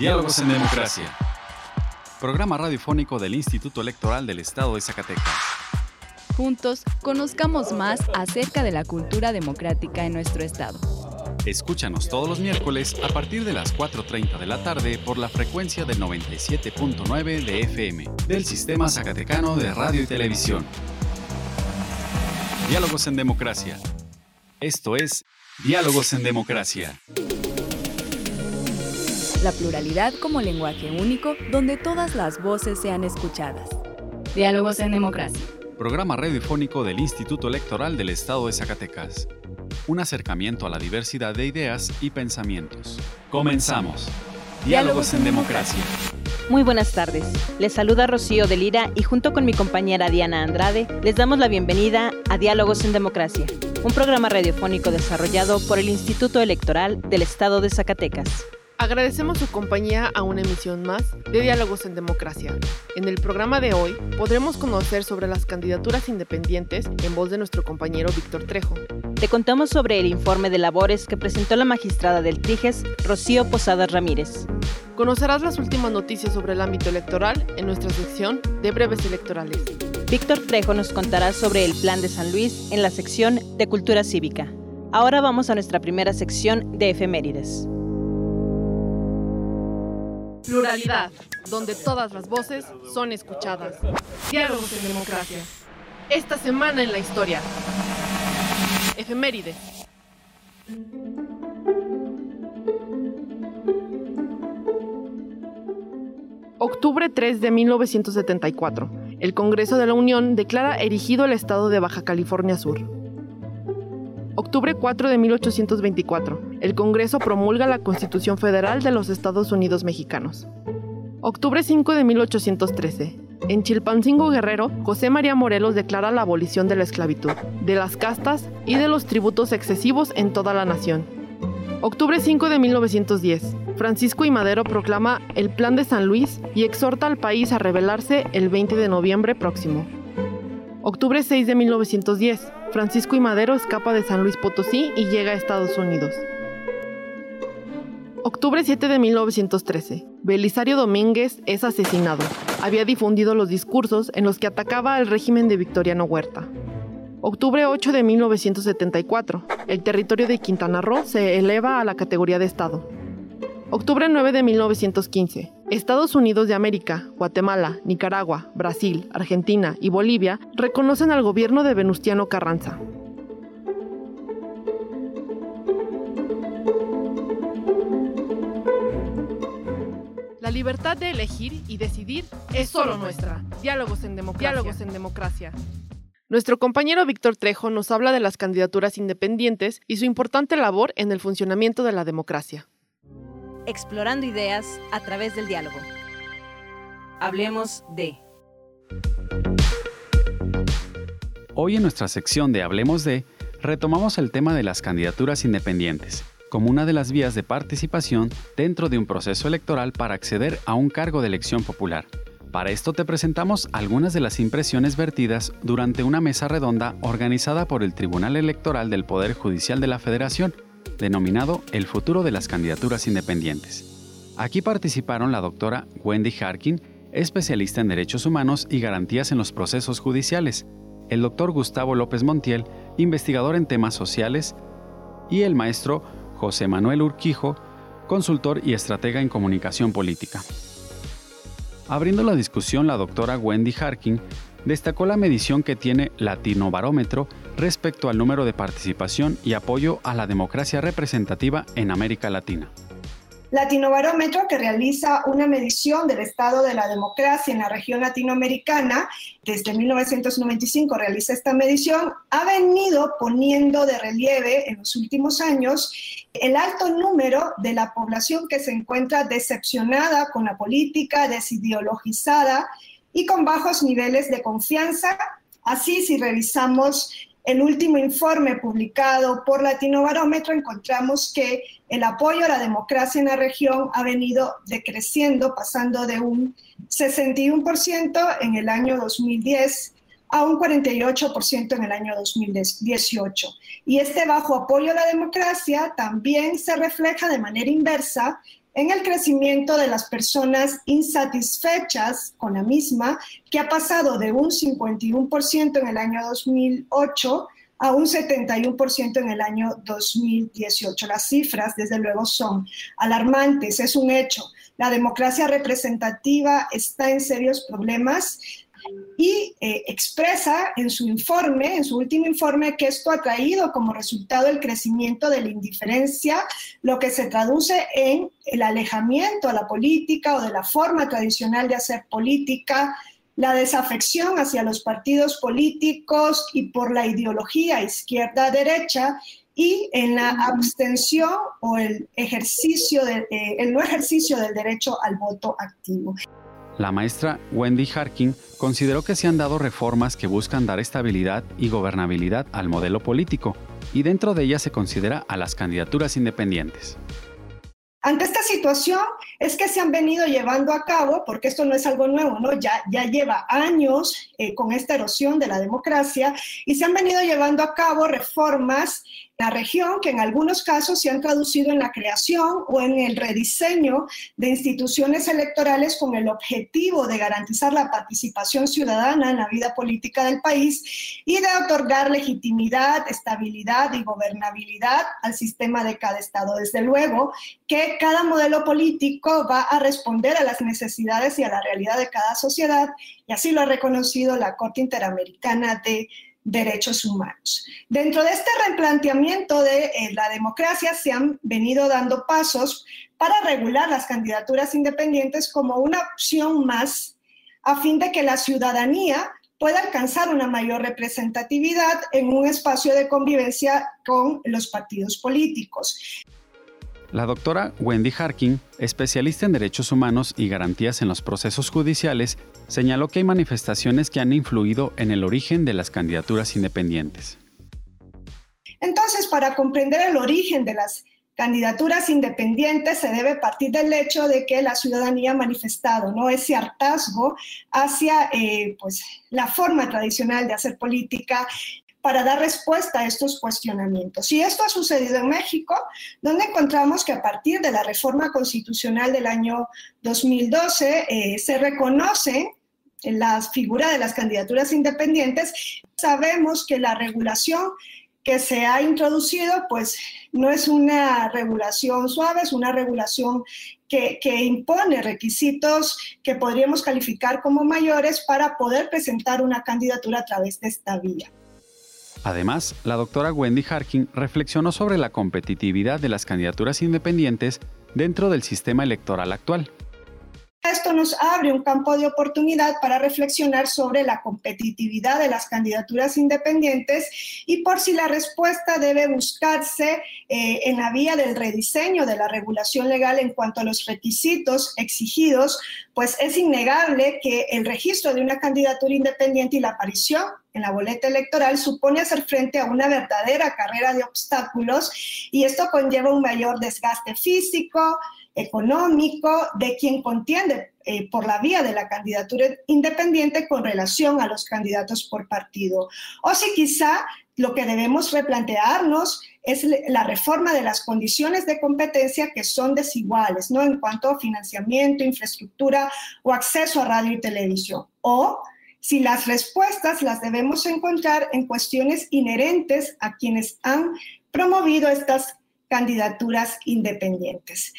Diálogos en Democracia. Programa radiofónico del Instituto Electoral del Estado de Zacatecas. Juntos, conozcamos más acerca de la cultura democrática en nuestro estado. Escúchanos todos los miércoles a partir de las 4.30 de la tarde por la frecuencia del 97.9 de FM del Sistema Zacatecano de Radio y Televisión. Diálogos en Democracia. Esto es Diálogos en Democracia. La pluralidad como lenguaje único donde todas las voces sean escuchadas. Diálogos en Democracia. Programa radiofónico del Instituto Electoral del Estado de Zacatecas. Un acercamiento a la diversidad de ideas y pensamientos. Comenzamos. Diálogos en Democracia. Muy buenas tardes. Les saluda Rocío de Lira y junto con mi compañera Diana Andrade les damos la bienvenida a Diálogos en Democracia, un programa radiofónico desarrollado por el Instituto Electoral del Estado de Zacatecas. Agradecemos su compañía a una emisión más de Diálogos en Democracia. En el programa de hoy podremos conocer sobre las candidaturas independientes en voz de nuestro compañero Víctor Trejo. Te contamos sobre el informe de labores que presentó la magistrada del Triges, Rocío Posadas Ramírez. Conocerás las últimas noticias sobre el ámbito electoral en nuestra sección de breves electorales. Víctor Trejo nos contará sobre el Plan de San Luis en la sección de Cultura Cívica. Ahora vamos a nuestra primera sección de efemérides. Pluralidad, donde todas las voces son escuchadas. Diálogos en democracia. Esta semana en la historia. Efemérides. Octubre 3 de 1974. El Congreso de la Unión declara erigido el estado de Baja California Sur. Octubre 4 de 1824. El Congreso promulga la Constitución Federal de los Estados Unidos Mexicanos. Octubre 5 de 1813. En Chilpancingo Guerrero, José María Morelos declara la abolición de la esclavitud, de las castas y de los tributos excesivos en toda la nación. Octubre 5 de 1910. Francisco y Madero proclama el Plan de San Luis y exhorta al país a rebelarse el 20 de noviembre próximo. Octubre 6 de 1910. Francisco y Madero escapa de San Luis Potosí y llega a Estados Unidos. Octubre 7 de 1913. Belisario Domínguez es asesinado. Había difundido los discursos en los que atacaba al régimen de Victoriano Huerta. Octubre 8 de 1974. El territorio de Quintana Roo se eleva a la categoría de Estado. Octubre 9 de 1915. Estados Unidos de América, Guatemala, Nicaragua, Brasil, Argentina y Bolivia reconocen al gobierno de Venustiano Carranza. La libertad de elegir y decidir es solo nuestra. Diálogos en democracia. Diálogos en democracia. Nuestro compañero Víctor Trejo nos habla de las candidaturas independientes y su importante labor en el funcionamiento de la democracia explorando ideas a través del diálogo. Hablemos de... Hoy en nuestra sección de Hablemos de, retomamos el tema de las candidaturas independientes, como una de las vías de participación dentro de un proceso electoral para acceder a un cargo de elección popular. Para esto te presentamos algunas de las impresiones vertidas durante una mesa redonda organizada por el Tribunal Electoral del Poder Judicial de la Federación, denominado El futuro de las candidaturas independientes. Aquí participaron la doctora Wendy Harkin, especialista en derechos humanos y garantías en los procesos judiciales, el doctor Gustavo López Montiel, investigador en temas sociales, y el maestro José Manuel Urquijo, consultor y estratega en comunicación política. Abriendo la discusión, la doctora Wendy Harkin destacó la medición que tiene Latino Barómetro respecto al número de participación y apoyo a la democracia representativa en América Latina. Latinobarómetro, que realiza una medición del estado de la democracia en la región latinoamericana, desde 1995 realiza esta medición, ha venido poniendo de relieve en los últimos años el alto número de la población que se encuentra decepcionada con la política, desideologizada y con bajos niveles de confianza. Así, si revisamos el último informe publicado por Latino Barómetro, encontramos que el apoyo a la democracia en la región ha venido decreciendo, pasando de un 61% en el año 2010 a un 48% en el año 2018. Y este bajo apoyo a la democracia también se refleja de manera inversa en el crecimiento de las personas insatisfechas con la misma, que ha pasado de un 51% en el año 2008 a un 71% en el año 2018. Las cifras, desde luego, son alarmantes, es un hecho. La democracia representativa está en serios problemas y eh, expresa en su informe, en su último informe, que esto ha traído como resultado el crecimiento de la indiferencia, lo que se traduce en el alejamiento a la política o de la forma tradicional de hacer política, la desafección hacia los partidos políticos y por la ideología izquierda-derecha y en la abstención o el ejercicio de, eh, el no ejercicio del derecho al voto activo. La maestra Wendy Harkin consideró que se han dado reformas que buscan dar estabilidad y gobernabilidad al modelo político, y dentro de ellas se considera a las candidaturas independientes. Ante esta situación es que se han venido llevando a cabo, porque esto no es algo nuevo, ¿no? Ya, ya lleva años eh, con esta erosión de la democracia y se han venido llevando a cabo reformas la región que en algunos casos se han traducido en la creación o en el rediseño de instituciones electorales con el objetivo de garantizar la participación ciudadana en la vida política del país y de otorgar legitimidad, estabilidad y gobernabilidad al sistema de cada Estado. Desde luego que cada modelo político va a responder a las necesidades y a la realidad de cada sociedad y así lo ha reconocido la Corte Interamericana de derechos humanos. Dentro de este replanteamiento de eh, la democracia se han venido dando pasos para regular las candidaturas independientes como una opción más a fin de que la ciudadanía pueda alcanzar una mayor representatividad en un espacio de convivencia con los partidos políticos. La doctora Wendy Harkin, especialista en derechos humanos y garantías en los procesos judiciales, señaló que hay manifestaciones que han influido en el origen de las candidaturas independientes. Entonces, para comprender el origen de las candidaturas independientes se debe partir del hecho de que la ciudadanía ha manifestado ¿no? ese hartazgo hacia eh, pues, la forma tradicional de hacer política para dar respuesta a estos cuestionamientos. Y esto ha sucedido en México, donde encontramos que a partir de la reforma constitucional del año 2012 eh, se reconoce la figura de las candidaturas independientes. Sabemos que la regulación que se ha introducido, pues no es una regulación suave, es una regulación que, que, impone requisitos que podríamos calificar como mayores para poder presentar una candidatura a través de esta vía. Además, la doctora Wendy Harkin reflexionó sobre la competitividad de las candidaturas independientes dentro del sistema electoral actual. Esto nos abre un campo de oportunidad para reflexionar sobre la competitividad de las candidaturas independientes y por si la respuesta debe buscarse eh, en la vía del rediseño de la regulación legal en cuanto a los requisitos exigidos, pues es innegable que el registro de una candidatura independiente y la aparición en la boleta electoral supone hacer frente a una verdadera carrera de obstáculos y esto conlleva un mayor desgaste físico, económico de quien contiende eh, por la vía de la candidatura independiente con relación a los candidatos por partido. O si quizá lo que debemos replantearnos es la reforma de las condiciones de competencia que son desiguales, ¿no? En cuanto a financiamiento, infraestructura o acceso a radio y televisión. O si las respuestas las debemos encontrar en cuestiones inherentes a quienes han promovido estas candidaturas independientes.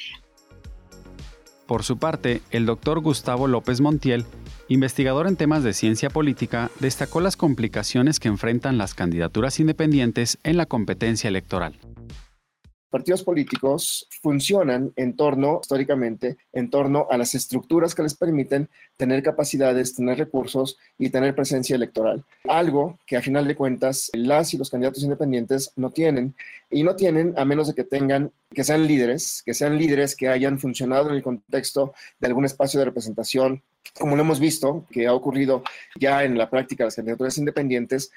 Por su parte, el doctor Gustavo López Montiel, investigador en temas de ciencia política, destacó las complicaciones que enfrentan las candidaturas independientes en la competencia electoral partidos políticos funcionan en torno, históricamente, en torno a las estructuras que les permiten tener capacidades, tener recursos y tener presencia electoral. Algo que a final de cuentas las y los candidatos independientes no tienen. Y no tienen a menos de que tengan, que sean líderes, que sean líderes que hayan funcionado en el contexto de algún espacio de representación como lo hemos visto, que ha ocurrido ya en la práctica de las candidaturas independientes,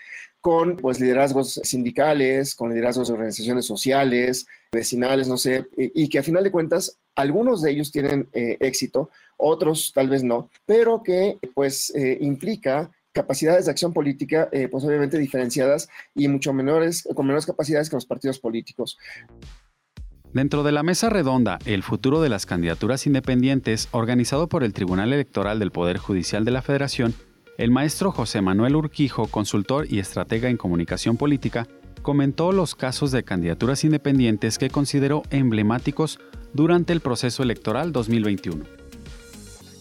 con pues, liderazgos sindicales, con liderazgos de organizaciones sociales, vecinales, no sé, y, que a final de cuentas algunos de ellos tienen eh, éxito, otros tal vez no, pero que pues eh, implica capacidades de acción política, eh, pues obviamente diferenciadas y mucho menores, con menores capacidades que los partidos políticos. Dentro de la mesa redonda El futuro de las candidaturas independientes, organizado por el Tribunal Electoral del Poder Judicial de la Federación, el maestro José Manuel Urquijo, consultor y estratega en comunicación política, comentó los casos de candidaturas independientes que consideró emblemáticos durante el proceso electoral 2021.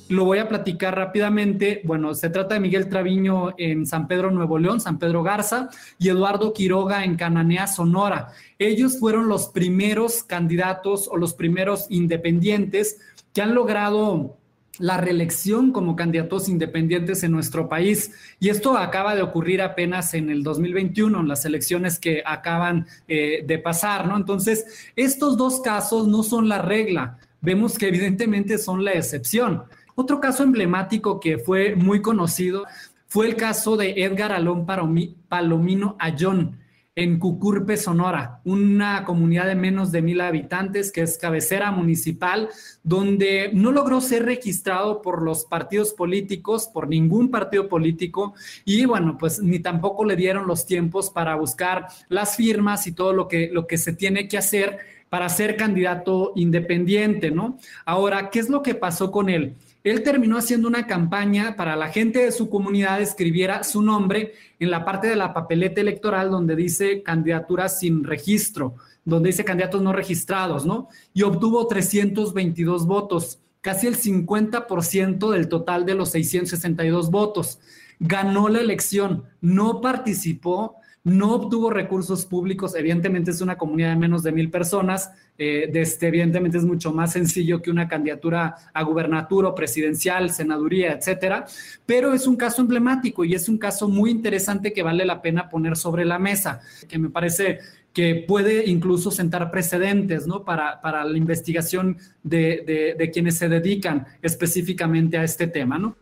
Lo voy a platicar rápidamente. Bueno, se trata de Miguel Traviño en San Pedro, Nuevo León, San Pedro Garza, y Eduardo Quiroga en Cananea, Sonora. Ellos fueron los primeros candidatos o los primeros independientes que han logrado la reelección como candidatos independientes en nuestro país. Y esto acaba de ocurrir apenas en el 2021, en las elecciones que acaban eh, de pasar, ¿no? Entonces, estos dos casos no son la regla. Vemos que evidentemente son la excepción. Otro caso emblemático que fue muy conocido fue el caso de Edgar Alón Palomino Ayón en Cucurpe, Sonora, una comunidad de menos de mil habitantes que es cabecera municipal, donde no logró ser registrado por los partidos políticos, por ningún partido político, y bueno, pues ni tampoco le dieron los tiempos para buscar las firmas y todo lo que, lo que se tiene que hacer para ser candidato independiente, ¿no? Ahora, ¿qué es lo que pasó con él? Él terminó haciendo una campaña para la gente de su comunidad escribiera su nombre en la parte de la papeleta electoral donde dice candidaturas sin registro, donde dice candidatos no registrados, ¿no? Y obtuvo 322 votos, casi el 50% del total de los 662 votos. Ganó la elección, no participó no obtuvo recursos públicos, evidentemente es una comunidad de menos de mil personas, eh, este, evidentemente es mucho más sencillo que una candidatura a gubernatura presidencial, senaduría, etcétera, pero es un caso emblemático y es un caso muy interesante que vale la pena poner sobre la mesa, que me parece que puede incluso sentar precedentes ¿no? para, para la investigación de, de, de quienes se dedican específicamente a este tema. ¿no?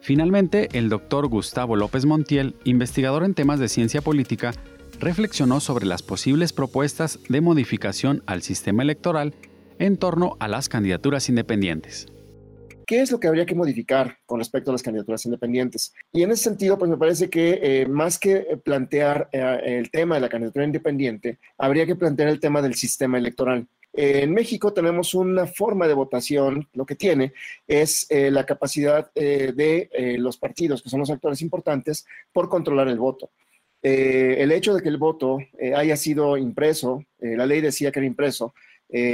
Finalmente, el doctor Gustavo López Montiel, investigador en temas de ciencia política, reflexionó sobre las posibles propuestas de modificación al sistema electoral en torno a las candidaturas independientes. ¿Qué es lo que habría que modificar con respecto a las candidaturas independientes? Y en ese sentido, pues me parece que eh, más que plantear eh, el tema de la candidatura independiente, habría que plantear el tema del sistema electoral. En México tenemos una forma de votación, lo que tiene es eh, la capacidad eh, de eh, los partidos, que son los actores importantes, por controlar el voto. el hecho de que el voto haya sido impreso, la ley decía que era impreso,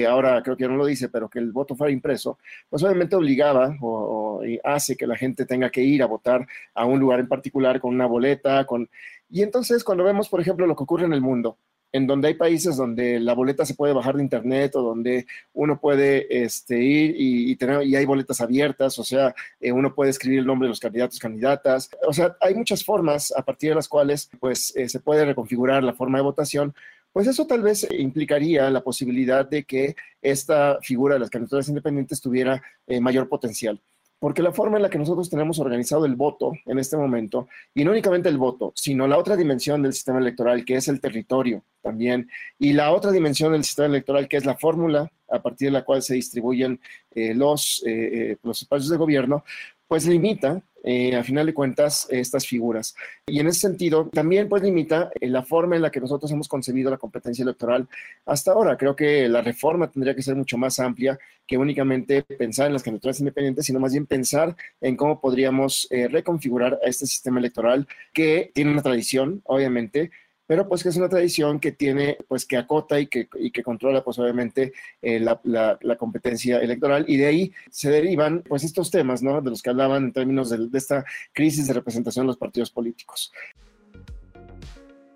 ahora creo que ya no lo dice, pero que el voto fuera impreso, pues obviamente obligaba o, hace que la gente tenga que ir a votar a un lugar en particular con una boleta, con... Y entonces cuando vemos, por ejemplo, lo que ocurre en el mundo, en donde hay países donde la boleta se puede bajar de internet o donde uno puede este, ir y, tener, y hay boletas abiertas, o sea, eh, uno puede escribir el nombre de los candidatos, candidatas. O sea, hay muchas formas a partir de las cuales pues, eh, se puede reconfigurar la forma de votación. Pues eso tal vez implicaría la posibilidad de que esta figura de las candidaturas independientes tuviera eh, mayor potencial porque la forma en la que nosotros tenemos organizado el voto en este momento, y no únicamente el voto, sino la otra dimensión del sistema electoral, que es el territorio también, y la otra dimensión del sistema electoral, que es la fórmula a partir de la cual se distribuyen eh, los, eh, eh, los espacios de gobierno, pues limita eh, a final de cuentas, estas figuras. Y en ese sentido, también pues limita eh, la forma en la que nosotros hemos concebido la competencia electoral hasta ahora. Creo que la reforma tendría que ser mucho más amplia que únicamente pensar en las candidaturas independientes, sino más bien pensar en cómo podríamos eh, reconfigurar a este sistema electoral que tiene una tradición, obviamente, pero pues que es una tradición que tiene, pues que acota y que, y que controla pues obviamente eh, la, la, competencia electoral y de ahí se derivan pues estos temas, ¿no? De los que hablaban en términos de, esta crisis de representación de los partidos políticos.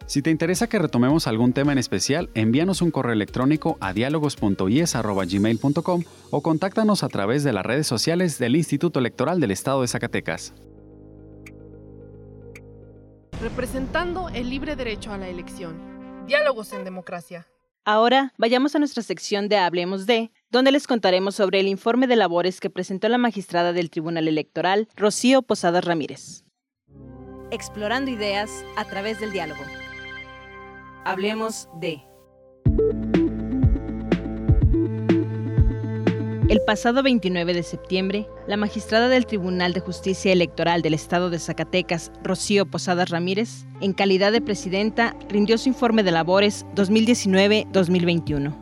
Si te interesa que retomemos algún tema en especial, envíanos un correo electrónico a diálogos.ies.gmail.com o contáctanos a través de las redes sociales del Instituto Electoral del Estado de Zacatecas representando el libre derecho a la elección. Diálogos en democracia. Ahora vayamos a nuestra sección de Hablemos de, donde les contaremos sobre el informe de labores que presentó la magistrada del Tribunal Electoral, Rocío Posadas Ramírez. Explorando ideas a través del diálogo. Hablemos de. El pasado 29 de septiembre, la magistrada del Tribunal de Justicia Electoral del Estado de Zacatecas, Rocío Posadas Ramírez, en calidad de presidenta, rindió su informe de labores 2019-2021.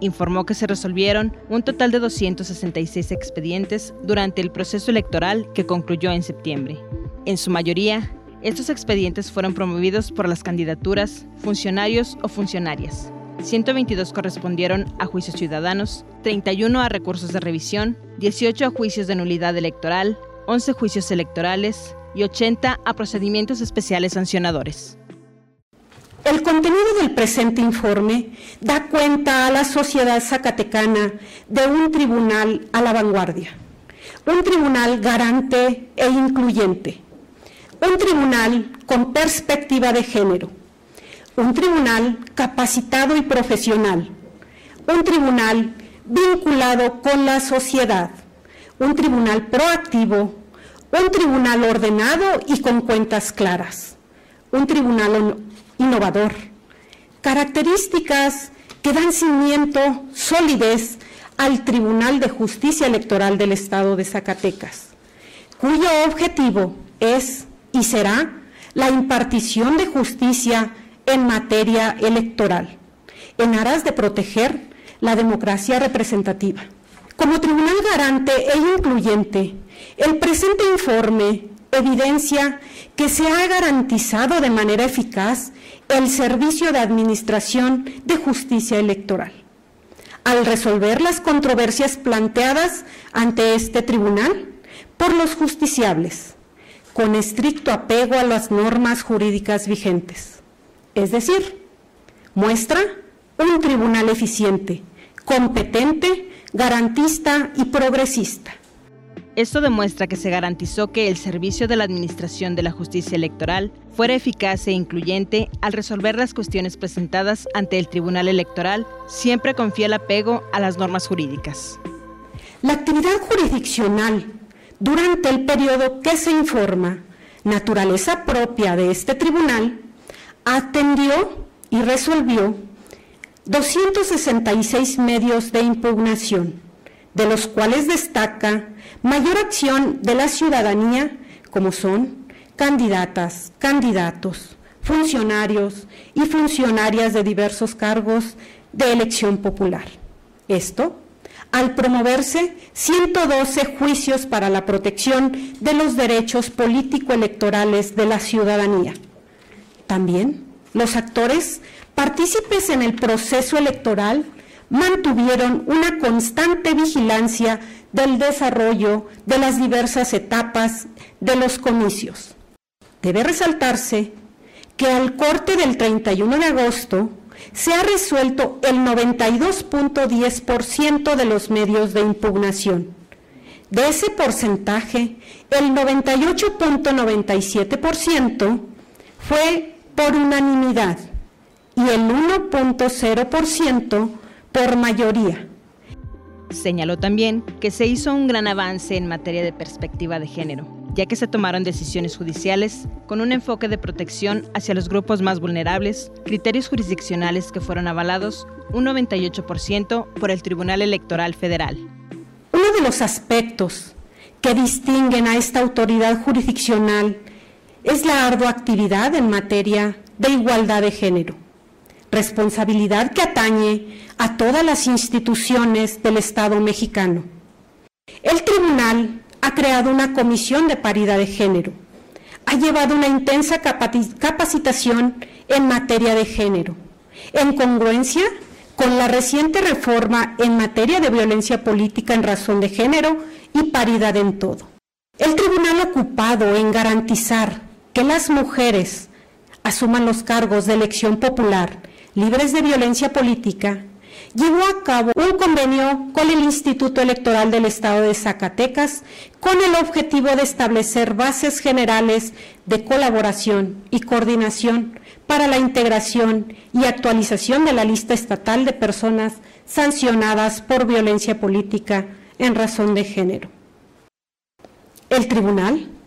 informó que se resolvieron un total de 266 expedientes durante el proceso electoral que concluyó en septiembre. En su mayoría, estos expedientes fueron promovidos por las candidaturas, funcionarios o funcionarias. 122 correspondieron a juicios ciudadanos, 31 a recursos de revisión, 18 a juicios de nulidad electoral, 11 juicios electorales y 80 a procedimientos especiales sancionadores. El contenido del presente informe da cuenta a la sociedad zacatecana de un tribunal a la vanguardia, un tribunal garante e incluyente, un tribunal con perspectiva de género, un tribunal capacitado y profesional, un tribunal vinculado con la sociedad, un tribunal proactivo, un tribunal ordenado y con cuentas claras, un tribunal innovador, características que dan cimiento, solidez al Tribunal de Justicia Electoral del Estado de Zacatecas, cuyo objetivo es y será la impartición de justicia en materia electoral, en aras de proteger la democracia representativa. Como tribunal garante e incluyente, el presente informe evidencia que se ha garantizado de manera eficaz el servicio de administración de justicia electoral. Al resolver las controversias planteadas ante este tribunal por los justiciables, con estricto apego a las normas jurídicas vigentes. Es decir, muestra un tribunal eficiente, competente, garantista y progresista. Esto demuestra que se garantizó que el servicio de la Administración de la Justicia Electoral fuera eficaz e incluyente al resolver las cuestiones presentadas ante el Tribunal Electoral, siempre con fiel apego a las normas jurídicas. La actividad jurisdiccional durante el periodo que se informa, naturaleza propia de este tribunal, atendió y resolvió 266 medios de impugnación, de los cuales destaca mayor acción de la ciudadanía, como son candidatas, candidatos, funcionarios y funcionarias de diversos cargos de elección popular. Esto al promoverse 112 juicios para la protección de los derechos político-electorales de la ciudadanía también los actores partícipes en el proceso electoral mantuvieron una constante vigilancia del desarrollo de las diversas etapas de los comicios. Debe resaltarse que al corte del 31 de agosto se ha resuelto el 92.10% de los medios de impugnación. De ese porcentaje, el 98.97% fue por unanimidad y el 1.0% por mayoría. Señaló también que se hizo un gran avance en materia de perspectiva de género, ya que se tomaron decisiones judiciales con un enfoque de protección hacia los grupos más vulnerables, criterios jurisdiccionales que fueron avalados un 98% por el Tribunal Electoral Federal. Uno de los aspectos que distinguen a esta autoridad jurisdiccional es la ardua actividad en materia de igualdad de género, responsabilidad que atañe a todas las instituciones del Estado mexicano. El tribunal ha creado una comisión de paridad de género, ha llevado una intensa capacitación en materia de género, en congruencia con la reciente reforma en materia de violencia política en razón de género y paridad en todo. El tribunal ocupado en garantizar que las mujeres asuman los cargos de elección popular libres de violencia política, llevó a cabo un convenio con el Instituto Electoral del Estado de Zacatecas con el objetivo de establecer bases generales de colaboración y coordinación para la integración y actualización de la lista estatal de personas sancionadas por violencia política en razón de género. El tribunal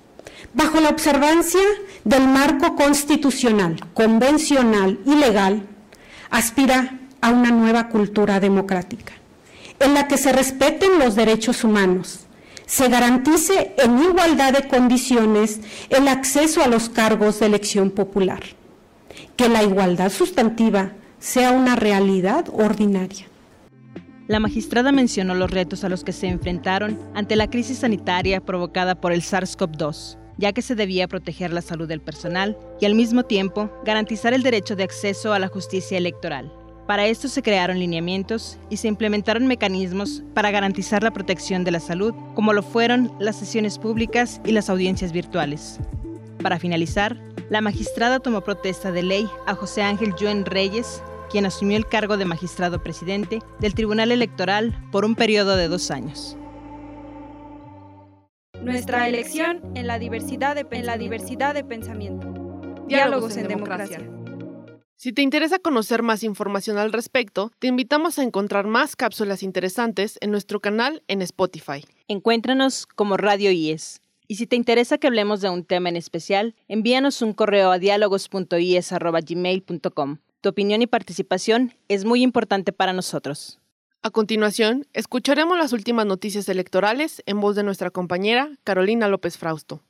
bajo la observancia del marco constitucional, convencional y legal, aspira a una nueva cultura democrática, en la que se respeten los derechos humanos, se garantice en igualdad de condiciones el acceso a los cargos de elección popular, que la igualdad sustantiva sea una realidad ordinaria. la magistrada mencionó los retos a los que se enfrentaron ante la crisis sanitaria provocada por el SARS-CoV-2, ya que se debía proteger la salud del personal y al mismo tiempo garantizar el derecho de acceso a la justicia electoral. Para esto se crearon lineamientos y se implementaron mecanismos para garantizar la protección de la salud, como lo fueron las sesiones públicas y las audiencias virtuales. Para finalizar, la magistrada tomó protesta de ley a José Ángel Yuen Reyes, quien asumió el cargo de magistrado presidente del Tribunal Electoral por un periodo de dos años. Nuestra elección en la diversidad de, en la diversidad de pensamiento. Diálogos, en, democracia. Si te interesa conocer más información al respecto, te invitamos a encontrar más cápsulas interesantes en nuestro canal en Spotify. Encuéntranos como Radio IES. Y si te interesa que hablemos de un tema en especial, envíanos un correo a diálogos.ies.gmail.com. Tu opinión y participación es muy importante para nosotros. A continuación, escucharemos las últimas noticias electorales en voz de nuestra compañera Carolina López Frausto.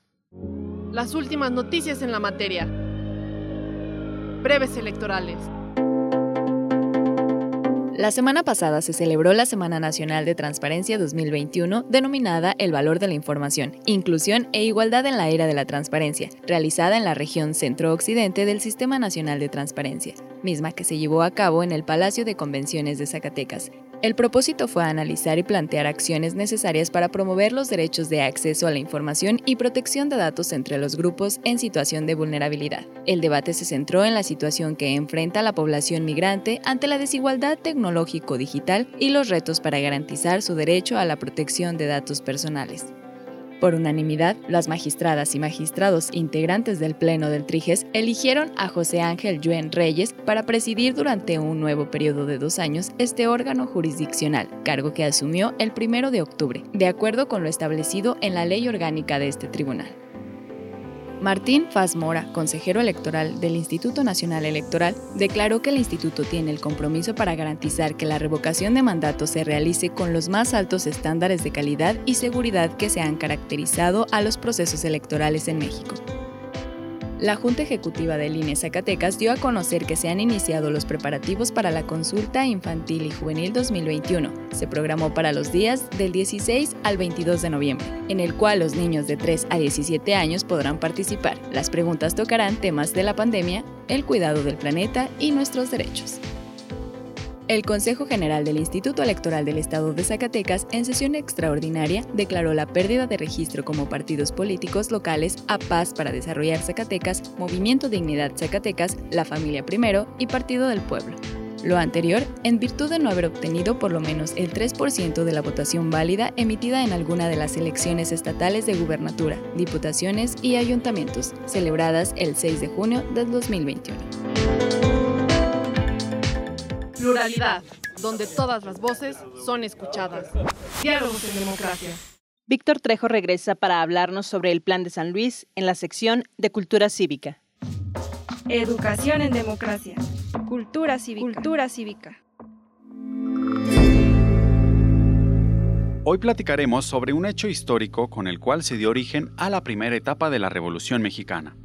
Las últimas noticias en la materia breves electorales. La semana pasada se celebró la Semana Nacional de Transparencia 2021, denominada El Valor de la Información, Inclusión e Igualdad en la Era de la Transparencia, realizada en la región centro-occidente del Sistema Nacional de Transparencia, misma que se llevó a cabo en el Palacio de Convenciones de Zacatecas, el propósito fue analizar y plantear acciones necesarias para promover los derechos de acceso a la información y protección de datos entre los grupos en situación de vulnerabilidad. El debate se centró en la situación que enfrenta la población migrante ante la desigualdad tecnológico-digital y los retos para garantizar su derecho a la protección de datos personales. Por unanimidad, las magistradas y magistrados integrantes del Pleno del Triges eligieron a José Ángel Yuen Reyes para presidir durante un nuevo periodo de dos años este órgano jurisdiccional, cargo que asumió el primero de octubre, de acuerdo con lo establecido en la ley orgánica de este tribunal. Martín Faz Mora, consejero electoral del Instituto Nacional Electoral, declaró que el instituto tiene el compromiso para garantizar que la revocación de mandato se realice con los más altos estándares de calidad y seguridad que se han caracterizado a los procesos electorales en México. La Junta Ejecutiva del INE Zacatecas dio a conocer que se han iniciado los preparativos para la consulta infantil y juvenil 2021. Se programó para los días del 16 al 22 de noviembre, en el cual los niños de 3 a 17 años podrán participar. Las preguntas tocarán temas de la pandemia, el cuidado del planeta y nuestros derechos. El Consejo General del Instituto Electoral del Estado de Zacatecas, en sesión extraordinaria, declaró la pérdida de registro como partidos políticos locales a Paz para Desarrollar Zacatecas, Movimiento Dignidad Zacatecas, La Familia Primero y Partido del Pueblo. Lo anterior, en virtud de no haber obtenido por lo menos el 3% de la votación válida emitida en alguna de las elecciones estatales de gubernatura, diputaciones y ayuntamientos, celebradas el 6 de junio del 2021. Pluralidad, donde todas las voces son escuchadas. Diálogos en democracia. Víctor Trejo regresa para hablarnos sobre el Plan de San Luis en la sección de Cultura Cívica. Educación en democracia. Cultura cívica. Cultura cívica. Hoy platicaremos sobre un hecho histórico con el cual se dio origen a la primera etapa de la Revolución Mexicana.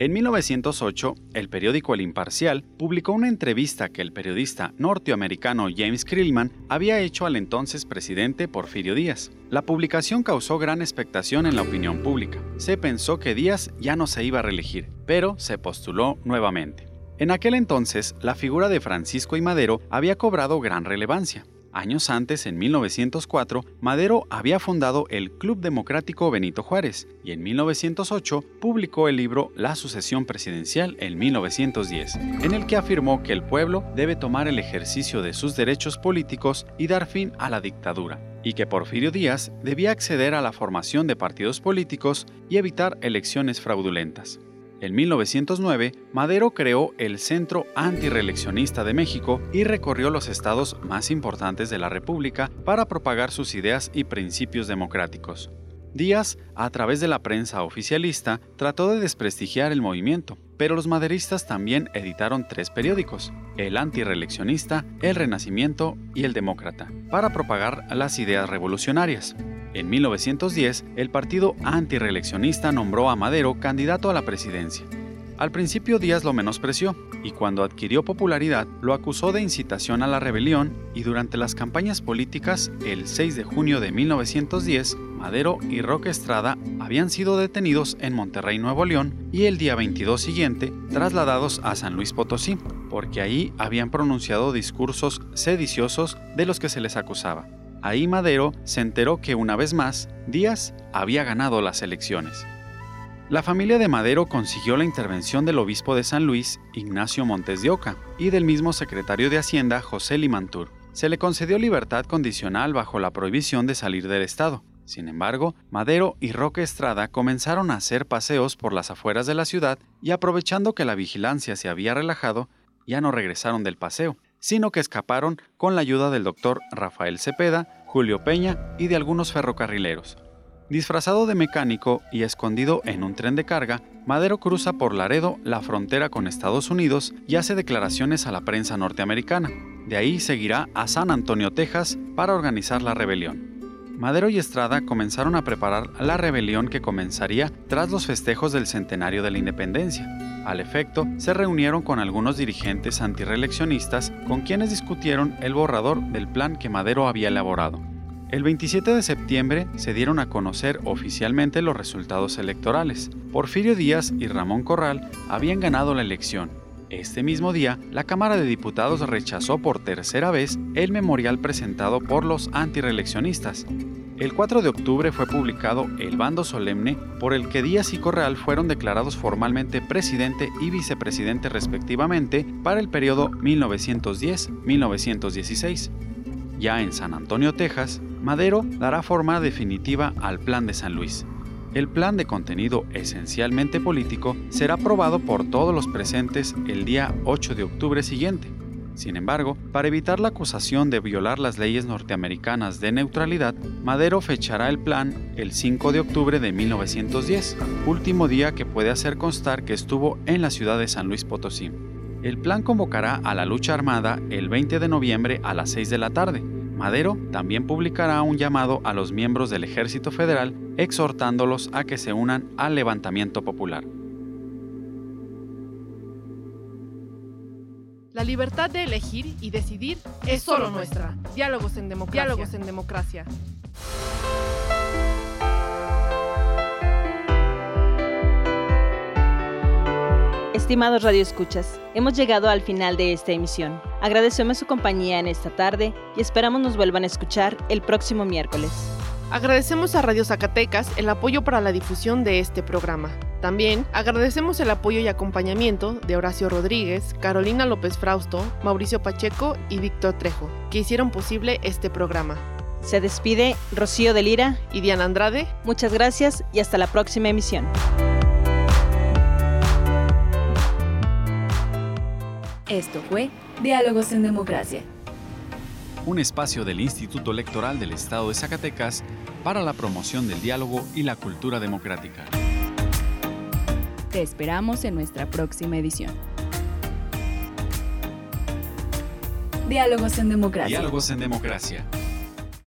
En 1908, el periódico El Imparcial publicó una entrevista que el periodista norteamericano James Krillman había hecho al entonces presidente Porfirio Díaz. La publicación causó gran expectación en la opinión pública. Se pensó que Díaz ya no se iba a reelegir, pero se postuló nuevamente. En aquel entonces, la figura de Francisco y Madero había cobrado gran relevancia. Años antes, en 1904, Madero había fundado el Club Democrático Benito Juárez y en 1908 publicó el libro La sucesión presidencial en 1910, en el que afirmó que el pueblo debe tomar el ejercicio de sus derechos políticos y dar fin a la dictadura, y que Porfirio Díaz debía acceder a la formación de partidos políticos y evitar elecciones fraudulentas. En 1909, Madero creó el Centro Antireeleccionista de México y recorrió los estados más importantes de la República para propagar sus ideas y principios democráticos. Díaz, a través de la prensa oficialista, trató de desprestigiar el movimiento, pero los maderistas también editaron tres periódicos, el antireeleccionista, el Renacimiento y el Demócrata, para propagar las ideas revolucionarias. En 1910, el partido antireeleccionista nombró a Madero candidato a la presidencia. Al principio Díaz lo menospreció y cuando adquirió popularidad lo acusó de incitación a la rebelión y durante las campañas políticas el 6 de junio de 1910 Madero y Roque Estrada habían sido detenidos en Monterrey, Nuevo León y el día 22 siguiente trasladados a San Luis Potosí, porque ahí habían pronunciado discursos sediciosos de los que se les acusaba. Ahí Madero se enteró que una vez más Díaz había ganado las elecciones. La familia de Madero consiguió la intervención del obispo de San Luis, Ignacio Montes de Oca, y del mismo secretario de Hacienda, José Limantur. Se le concedió libertad condicional bajo la prohibición de salir del Estado. Sin embargo, Madero y Roque Estrada comenzaron a hacer paseos por las afueras de la ciudad y aprovechando que la vigilancia se había relajado, ya no regresaron del paseo, sino que escaparon con la ayuda del doctor Rafael Cepeda, Julio Peña y de algunos ferrocarrileros. Disfrazado de mecánico y escondido en un tren de carga, Madero cruza por Laredo la frontera con Estados Unidos y hace declaraciones a la prensa norteamericana. De ahí seguirá a San Antonio, Texas, para organizar la rebelión. Madero y Estrada comenzaron a preparar la rebelión que comenzaría tras los festejos del centenario de la independencia. Al efecto, se reunieron con algunos dirigentes antireeleccionistas con quienes discutieron el borrador del plan que Madero había elaborado. El 27 de septiembre se dieron a conocer oficialmente los resultados electorales. Porfirio Díaz y Ramón Corral habían ganado la elección. Este mismo día, la Cámara de Diputados rechazó por tercera vez el memorial presentado por los antireeleccionistas. El 4 de octubre fue publicado el bando solemne por el que Díaz y Corral fueron declarados formalmente presidente y vicepresidente respectivamente para el periodo 1910-1916. Ya en San Antonio, Texas, Madero dará forma definitiva al Plan de San Luis. El plan de contenido esencialmente político será aprobado por todos los presentes el día 8 de octubre siguiente. Sin embargo, para evitar la acusación de violar las leyes norteamericanas de neutralidad, Madero fechará el plan el 5 de octubre de 1910, último día que puede hacer constar que estuvo en la ciudad de San Luis Potosí. El plan convocará a la lucha armada el 20 de noviembre a las 6 de la tarde, Madero también publicará un llamado a los miembros del Ejército Federal exhortándolos a que se unan al levantamiento popular. La libertad de elegir y decidir es solo nuestra. Diálogos en democracia. Diálogos en democracia. Estimados radioescuchas, hemos llegado al final de esta emisión. Agradecemos su compañía en esta tarde y esperamos nos vuelvan a escuchar el próximo miércoles. Agradecemos a Radio Zacatecas el apoyo para la difusión de este programa. También agradecemos el apoyo y acompañamiento de Horacio Rodríguez, Carolina López Frausto, Mauricio Pacheco y Víctor Trejo, que hicieron posible este programa. Se despide Rocío de Lira y Diana Andrade. Muchas gracias y hasta la próxima emisión. Esto fue Diálogos en Democracia. Un espacio del Instituto Electoral del Estado de Zacatecas para la promoción del diálogo y la cultura democrática. Te esperamos en nuestra próxima edición. Diálogos en Democracia. Diálogos en Democracia.